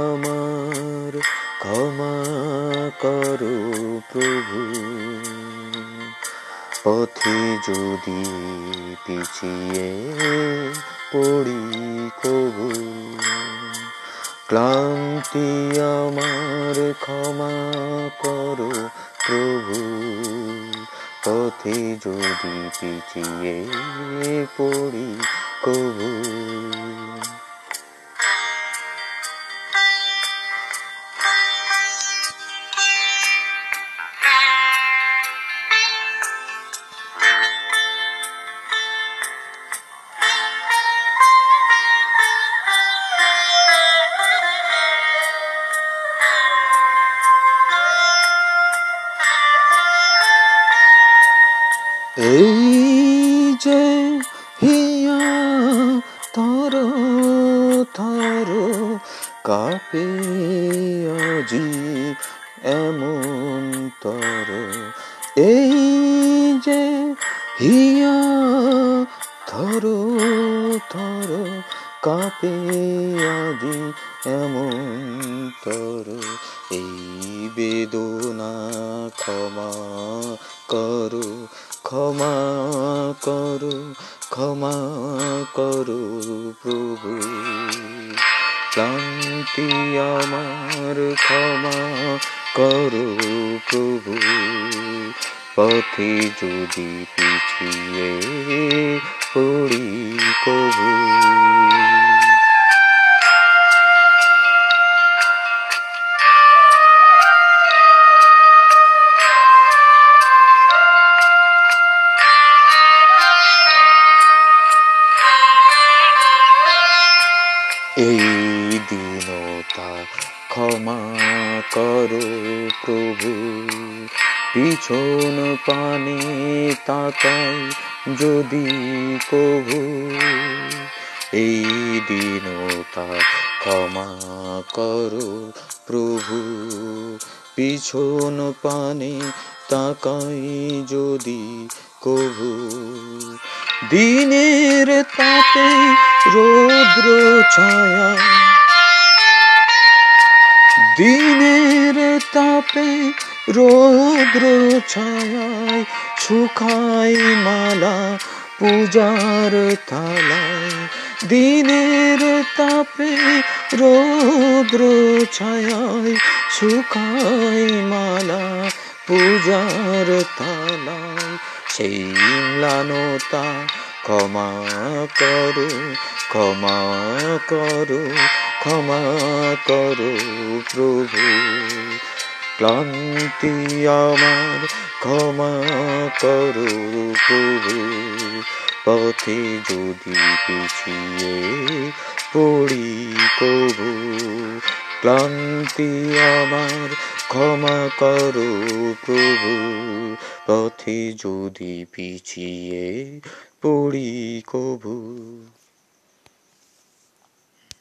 আমার ক্ষমা করো প্রভু। পথে যদি পিছিয়ে পড়ি কবু, ক্লান্তি আমার ক্ষমা করো প্রভু। পথে যদি পিছিয়ে পড়ি কবু এই যে হিয়া তর থর কাপে আজি এমন তর। এই যে হিয়া থর থর কাপে আজি এমন তর। এই বেদনা ক্ষমা করো ক্ষমা করো ক্ষমা করো প্রভু। ক্লান্তি আমার ক্ষমা করো প্রভু। পথে যদি পিছিয়ে পড়ি কবু। ক্ষমা করো প্রভু। পিছন পানে তাকাই যদি কভু এই দিনতা ক্ষমা করো প্রভু। পিছন পানে তাকাই যদি কভু দিনের তাপে রৌদ্র ছায়া দিনের তাপে রৌদ্র ছায়ায় শুকাই মালা পূজার থালায়। দিনের তাপে রৌদ্র ছায়ায় শুকাই মালা পূজার থালায়। সেই ম্লানতা ক্ষমা করো ক্ষমা করো ক্ষমা করো প্রভু। ক্লান্তি আমার ক্ষমা করো প্রভু। পথে যদি পিছিয়ে পড়ি কবু। ক্লান্তি আমার ক্ষমা করো প্রভু। পথে যদি পিছিয়ে পড়ি কবু।